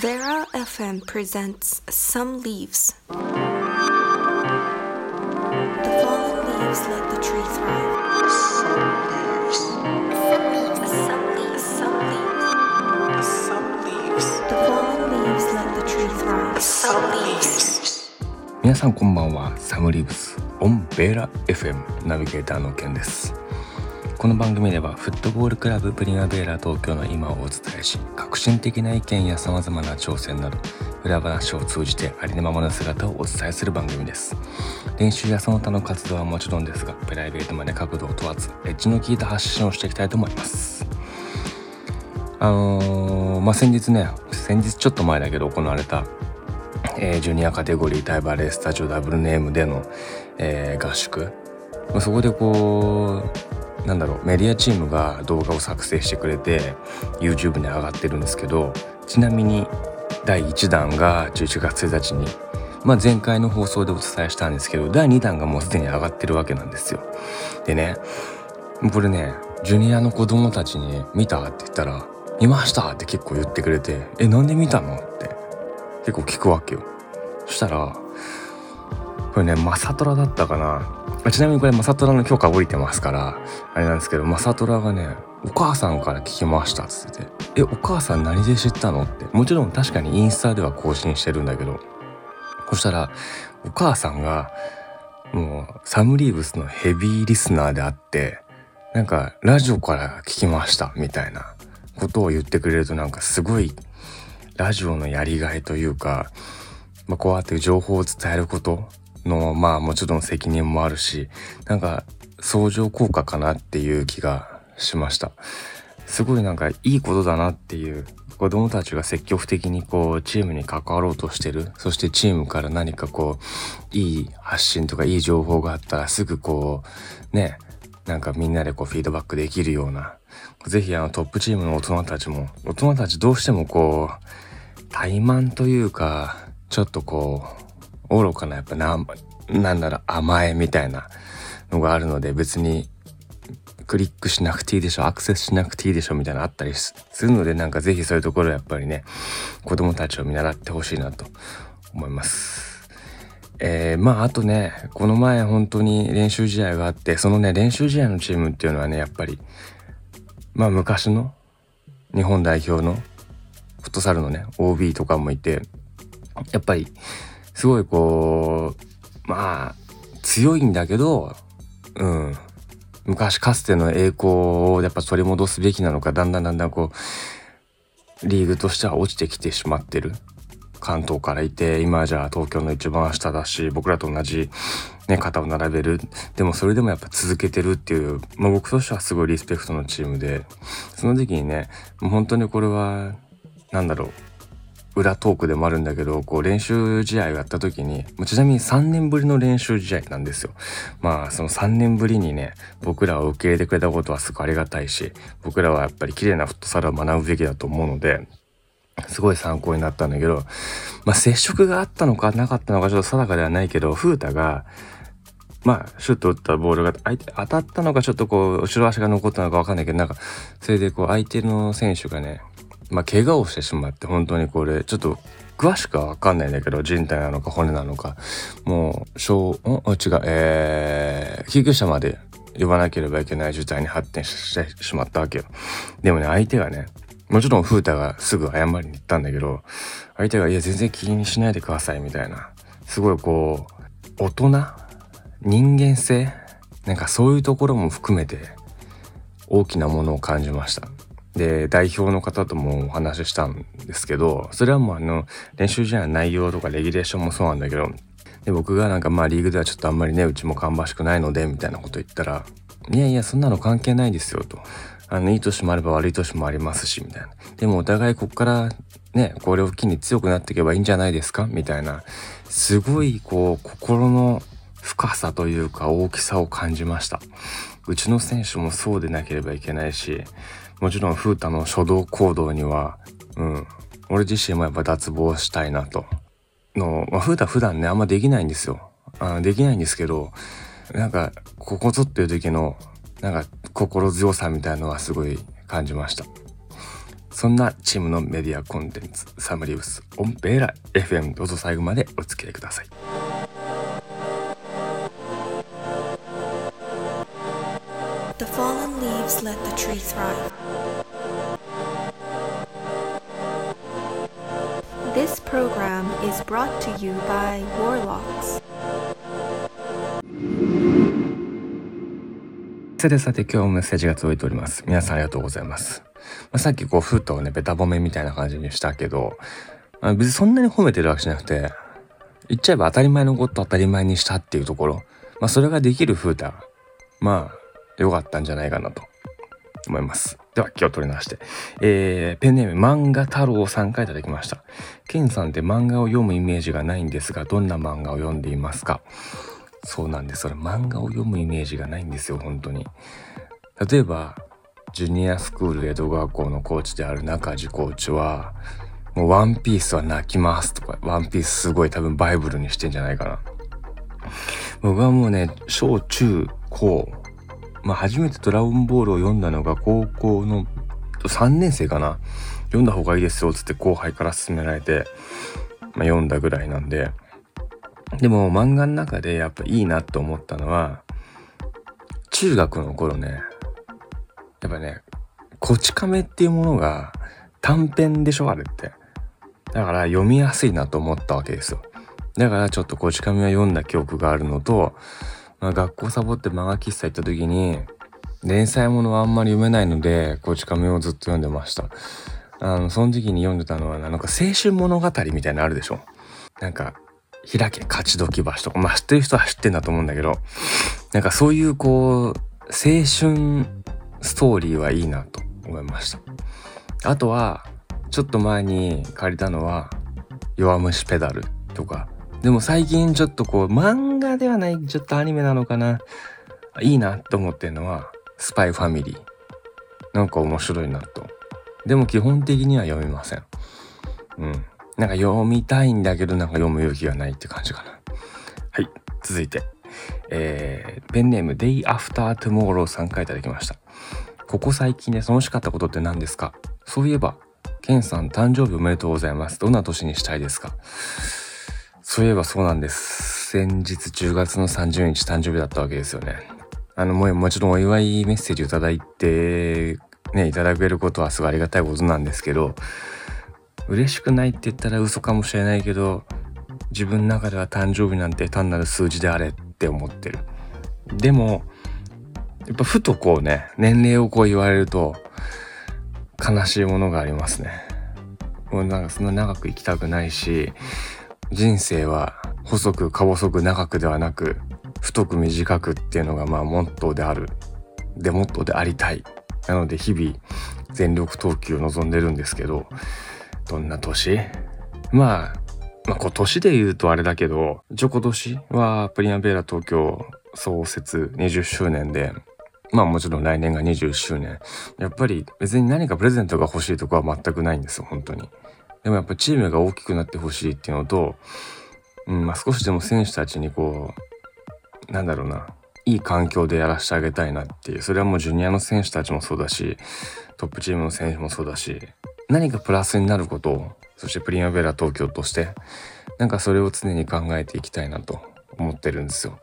Vera FM presents Some Leaves. The fallen leaves let the tree thrive. Some leaves. Some leaves. Some leaves. Some leaves. The fallen leaves let the tree thrive. Some leaves. 皆さんこんばんはサムリーブスオンベーラ FM ナビゲーターのケンです この番組ではフットボールクラブプリマベーラ東京の今をお伝えし革新的な意見や様々な挑戦など裏話を通じてありのままの姿をお伝えする番組です。練習やその他の活動はもちろんですがプライベートまで角度を問わずエッジの効いた発信をしていきたいと思います。あのーまあ先日ね先日ちょっと前だけど行われたえージュニアカテゴリータイバレースタジオダブルネームでの、えー合宿。まあそこでこうなんだろうメディアチームが動画を作成してくれて YouTube に上がってるんですけどちなみに第1弾が11月1日に、まあ、前回の放送でお伝えしたんですけど第2弾がもうすでに上がってるわけなんですよ。でねこれねジュニアの子供たちに「見た?」って言ったら「見ました!」って結構言ってくれて「えなんで見たの?」って結構聞くわけよ。そしたらこれねマサトラだったかなちなみにこれマサトラの許可降りてますからあれなんですけどマサトラがねお母さんから聞きましたっつってて「えお母さん何で知ったの?」ってもちろん確かにインスタでは更新してるんだけどそしたらお母さんがもうサムリーブスのヘビーリスナーであってなんかラジオから聞きましたみたいなことを言ってくれるとなんかすごいラジオのやりがいというか、まあ、こうやって情報を伝えることのまあもちろん責任もあるしなんか相乗効果かなっていう気がしました。すごいなんかいいことだなっていう子供たちが積極的にこうチームに関わろうとしてるそしてチームから何かこういい発信とかいい情報があったらすぐこうねなんかみんなでこうフィードバックできるようなぜひあのトップチームの大人たちも大人たちどうしてもこう怠慢というかちょっとこう愚かなやっぱななんだろう甘えみたいなのがあるので別にクリックしなくていいでしょアクセスしなくていいでしょみたいなのあったりするのでなんかぜひそういうところやっぱりね子供たちを見習ってほしいなと思います。えー、まああとねこの前本当に練習試合があってそのね練習試合のチームっていうのはねやっぱりまあ昔の日本代表のフットサルのね OB とかもいてやっぱりすごいこうまあ強いんだけどうん。昔かつての栄光をやっぱ取り戻すべきなのかだんだんだんだんこうリーグとしては落ちてきてしまってる。関東からいて今じゃあ東京の一番下だし僕らと同じ、ね、肩を並べる。でもそれでもやっぱ続けてるっていう、まあ、僕としてはすごいリスペクトのチームでその時にね本当にこれはなんだろう。裏トークでもあるんだけどこう練習試合をやった時にちなみに3年ぶりの練習試合なんですよ。まあその3年ぶりにね僕らを受け入れてくれたことはすごくありがたいし僕らはやっぱり綺麗なフットサルを学ぶべきだと思うのですごい参考になったんだけど、まあ、接触があったのかなかったのかちょっと定かではないけど、風太が、まあ、シュッと打ったボールが相手当たったのかちょっとこう、後ろ足が残ったのかわかんないけど、なんか、それでこう、相手の選手がね、まあ、怪我をしてしまって、本当にこれ、ちょっと、詳しくはわかんないんだけど、人体なのか骨なのか、もう、小、ん？違う、えー、救急車まで呼ばなければいけない事態に発展してしまったわけよ。でもね、相手がね、もちろん風太がすぐ謝りに行ったんだけど、相手が、いや、全然気にしないでください、みたいな。すごいこう、大人？人間性？なんかそういうところも含めて、大きなものを感じました。で、代表の方ともお話ししたんですけど、それはもうあの、練習試合の内容とかレギュレーションもそうなんだけど、で、僕がなんかまあリーグではちょっとあんまりね、うちも芳しくないので、みたいなこと言ったら、いやいや、そんなの関係ないですよ、と。あの、いい年もあれば悪い年もありますし、みたいな。でもお互いこっからね、これを機に強くなっていけばいいんじゃないですか？みたいな、すごいこう、心の深さというか大きさを感じました。うちの選手もそうでなければいけないし、もちろん風太の初動行動には、うん、俺自身もやっぱ脱帽したいなと。の、まあ、風太普段ね、あんまできないんですよ。あできないんですけど、なんか、ここぞっていう時の、なんか、心強さみたいのはすごい感じました。そんなチームのメディアコンテンツサムリウスオンベーラ FM どうぞ最後までお付き合いください The fallen leaves let the tree thrive. This program is brought to you by Warlocks. さてさて今日もメッセージが届いております皆さんありがとうございます、まあ、さっきこうフートをねベタ褒めみたいな感じにしたけど、まあ、別にそんなに褒めてるわけじゃなくて言っちゃえば当たり前のこと当たり前にしたっていうところまあそれができるフータまあ良かったんじゃないかなと思います。では今日取り直して、えー、ペンネーム漫画太郎さんからいただきました。ケンさんって漫画を読むイメージがないんですが、どんな漫画を読んでいますか？そうなんです。それ漫画を読むイメージがないんですよ、本当に。例えば、ジュニアスクール江戸川校のコーチである中地コーチは、もうワンピースは泣きますとか、ワンピースすごい多分バイブルにしてんじゃないかな。僕はもうね、小中高、まあ初めてドラゴンボールを読んだのが高校の3年生かな。読んだ方がいいですよっ、つって後輩から勧められて、まあ読んだぐらいなんで。でも漫画の中でやっぱいいなと思ったのは、中学の頃ね、やっぱね、こち亀っていうものが短編でしょ、あれって。だから読みやすいなと思ったわけですよ。だからちょっとこち亀は読んだ記憶があるのと、まあ、学校サボって漫画喫茶行った時に、連載ものはあんまり読めないので、こち亀をずっと読んでました。あの、その時に読んでたのは、なんか青春物語みたいなのあるでしょ？なんか、開け勝ち時橋とか、まあ知ってる人は知ってんだと思うんだけど、なんかそういうこう、青春ストーリーはいいなと思いました。あとは、ちょっと前に借りたのは、弱虫ペダルとか。でも最近ちょっとこう、漫画ではない、ちょっとアニメなのかな。いいなと思ってるのは、スパイファミリー。なんか面白いなと。でも基本的には読みません。うん。なんか読みたいんだけど、なんか読む勇気がないって感じかな。はい。続いて。えー、ペンネーム Day After Tomorrow さんからいただきました。ここ最近で楽しかったことって何ですか？そういえば、ケンさん誕生日おめでとうございます。どんな年にしたいですか？そういえばそうなんです。先日10月の30日誕生日だったわけですよね。あの、もうもちろんお祝いメッセージいただいて、ね、いただけることはすごいありがたいことなんですけど、嬉しくないって言ったら嘘かもしれないけど、自分の中では誕生日なんて単なる数字であれって思ってる。でも、やっぱふとこうね、年齢をこう言われると、悲しいものがありますね。もうなんかそんな長く生きたくないし、人生は細くか細く長くではなく、太く短くっていうのがまあモットーである。で、モットーでありたい。なので日々全力投球を望んでるんですけど、どんな年？まあ、まあ、今年で言うとあれだけど、一応今年はプリナベーラ東京創設20周年で、まあもちろん来年が20周年。やっぱり別に何かプレゼントが欲しいとかは全くないんですよ、本当に。でもやっぱチームが大きくなってほしいっていうのと、うん、まあ少しでも選手たちにこう、なんだろうな、いい環境でやらせてあげたいなっていう、それはもうジュニアの選手たちもそうだし、トップチームの選手もそうだし、何かプラスになることを、そしてプリマベラ東京として、なんかそれを常に考えていきたいなと思ってるんですよ。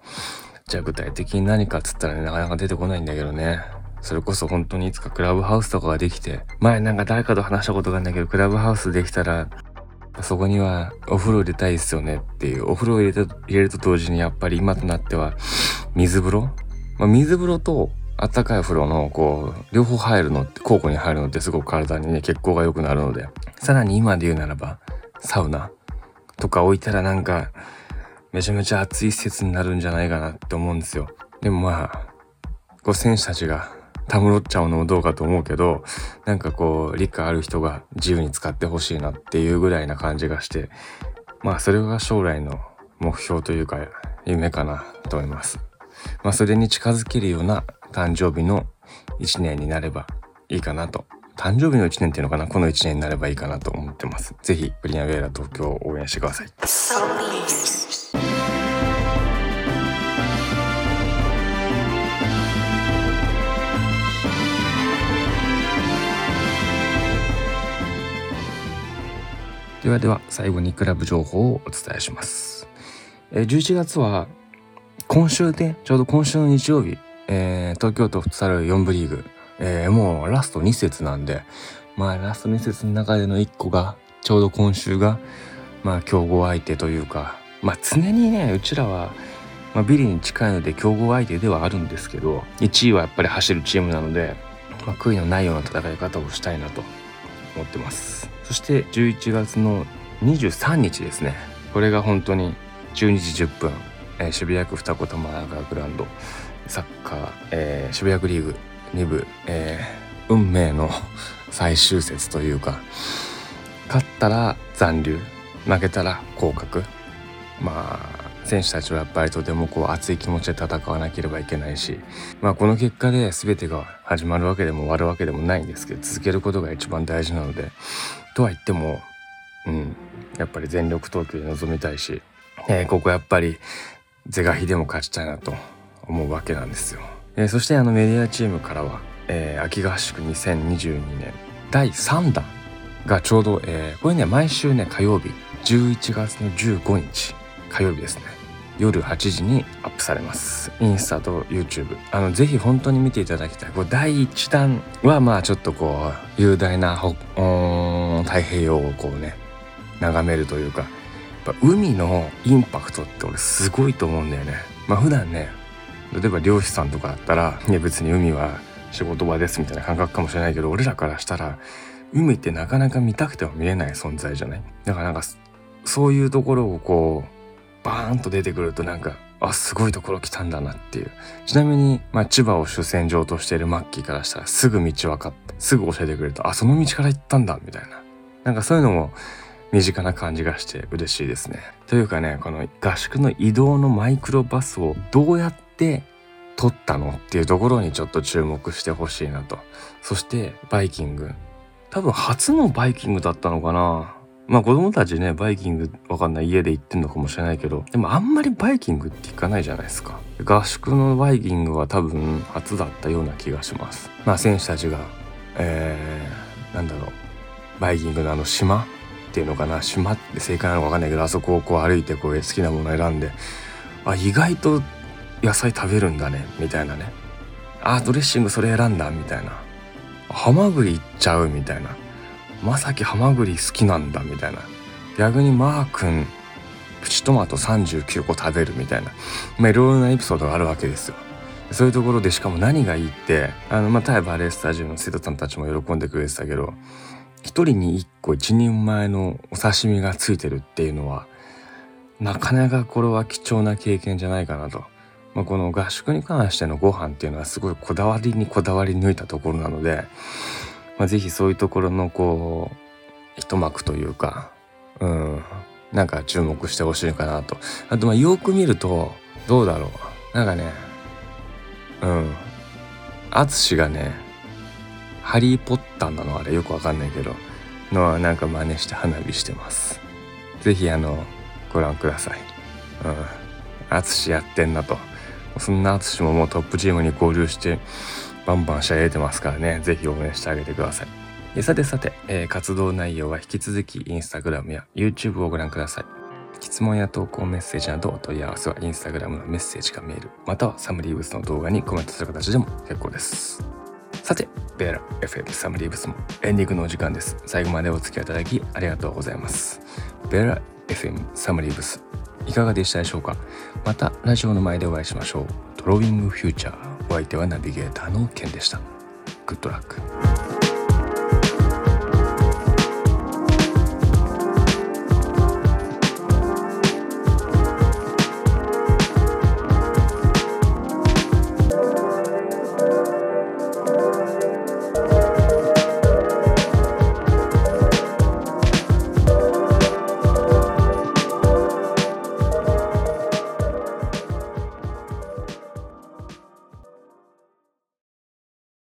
じゃあ具体的に何かっつったらね、なかなか出てこないんだけどね。それこそ本当にいつかクラブハウスとかができて、前なんか誰かと話したことがあるんだけど、クラブハウスできたら、そこにはお風呂入れたいですよねっていう、お風呂を入れた入れると同時にやっぱり今となっては、水風呂、まあ、水風呂とあったかい風呂のこう両方入るのって交互に入るのってすごく体にね血行が良くなるのでさらに今で言うならばサウナとか置いたらなんかめちゃめちゃ暑い施設になるんじゃないかなって思うんですよ。でもまあこう選手たちがたむろっちゃうのもどうかと思うけどなんかこう理解ある人が自由に使ってほしいなっていうぐらいな感じがしてまあそれが将来の目標というか夢かなと思いますまあそれに近づけるような誕生日の一年になればいいかなと。誕生日の一年っていうのかな？この一年になればいいかなと思ってます。ぜひ、プリナベーラ東京を応援してください。ではでは最後にクラブ情報をお伝えします。えー、11月は今週で、ちょうど今週の日曜日、えー、東京都フットサル4部リーグ、えー、もうラスト2節なんで、まあラスト2節の中での1個が、ちょうど今週が、まあ強豪相手というか、まあ常にね、うちらは、まあ、ビリに近いので強豪相手ではあるんですけど、1位はやっぱり走るチームなので、まあ、悔いのないような戦い方をしたいなと思ってます。そして11月の23日ですね。これが本当に12時10分、えー、渋谷区二子玉川グランド。サッカー、えー、渋谷区リーグ2部、えー、運命の 最終節というか。勝ったら残留。負けたら降格。まあ選手たちはやっぱりとてもこう熱い気持ちで戦わなければいけないし、まあ、この結果で全てが始まるわけでも終わるわけでもないんですけど続けることが一番大事なので。とは言っても、うん、やっぱり全力投球で臨みたいし、えー、ここやっぱり是が非でも勝ちたいなと思うわけなんですよ。えー、そしてあのメディアチームからは、えー、秋合宿2022年第3弾がちょうど、えー、これね毎週ね火曜日11月の15日火曜日ですね夜8時にアップされます。インスタと YouTube あのぜひ本当に見ていただきたい。これ第1弾はまあちょっとこう雄大な太平洋をこうね眺めるというかやっぱ海のインパクトって俺すごいと思うんだよね。まあ普段ね例えば漁師さんとかだったら、ね、別に海は仕事場ですみたいな感覚かもしれないけど俺らからしたら海ってなかなか見たくては見えない存在じゃない？だからなんかそういうところをこうバーンと出てくるとなんかあすごいところ来たんだなっていう。ちなみに、まあ、千葉を主戦場としているマッキーからしたらすぐ道分かってすぐ教えてくれるとあその道から行ったんだみたいな。なんかそういうのも身近な感じがして嬉しいですね。というかねこの合宿の移動のマイクロバスをどうやって撮ったのっていうところにちょっと注目してほしいなと。そしてバイキング。多分初のバイキングだったのかなまあ子供たちねバイキングわかんない家で行ってんのかもしれないけどでもあんまりバイキングって行かないじゃないですか合宿のバイキングは多分初だったような気がしますまあ選手たちがえー、なんだろうバイキングのあの島っていうのかな？島って正解なのか分かんないけどあそこをこう歩いてこう好きなものを選んであ意外と野菜食べるんだねみたいなね。あドレッシングそれ選んだみたいな。ハマグリいっちゃうみたいな。まさきハマグリ好きなんだみたいな。逆にマー君プチトマト39個食べるみたいな。まあいろいろなエピソードがあるわけですよ。そういうところでしかも何がいいってあのまあ例えばレースタジオの生徒さんたちも喜んでくれてたけど一人に一個一人前のお刺身がついてるっていうのはなかなかこれは貴重な経験じゃないかなと。まあ、この合宿に関してのご飯っていうのはすごいこだわりにこだわり抜いたところなので、まあ、ぜひそういうところのこう一幕というか、うん、なんか注目してほしいかなと。あとまあよく見るとどうだろう。なんかね、うん、淳がねハリー・ポッターなの？あれよくわかんないけど。のはなんか真似して花火してます。是非あのご覧ください。うん。淳やってんなと。そんな淳ももうトップチームに合流してバンバン試合出てますからね。是非応援してあげてください。さてさて、えー、活動内容は引き続きインスタグラムや YouTube をご覧ください。質問や投稿メッセージなどお問い合わせはインスタグラムのメッセージかメールまたはサムリーブスの動画にコメントする形でも結構です。さて、ベーラ FM サムリーブスもエンディングのお時間です。最後までお付き合いいただきありがとうございます。ベーラ FM サムリーブスいかがでしたでしょうか？またラジオの前でお会いしましょう。ドローイングフューチャーお相手はナビゲーターのケンでした。グッドラック。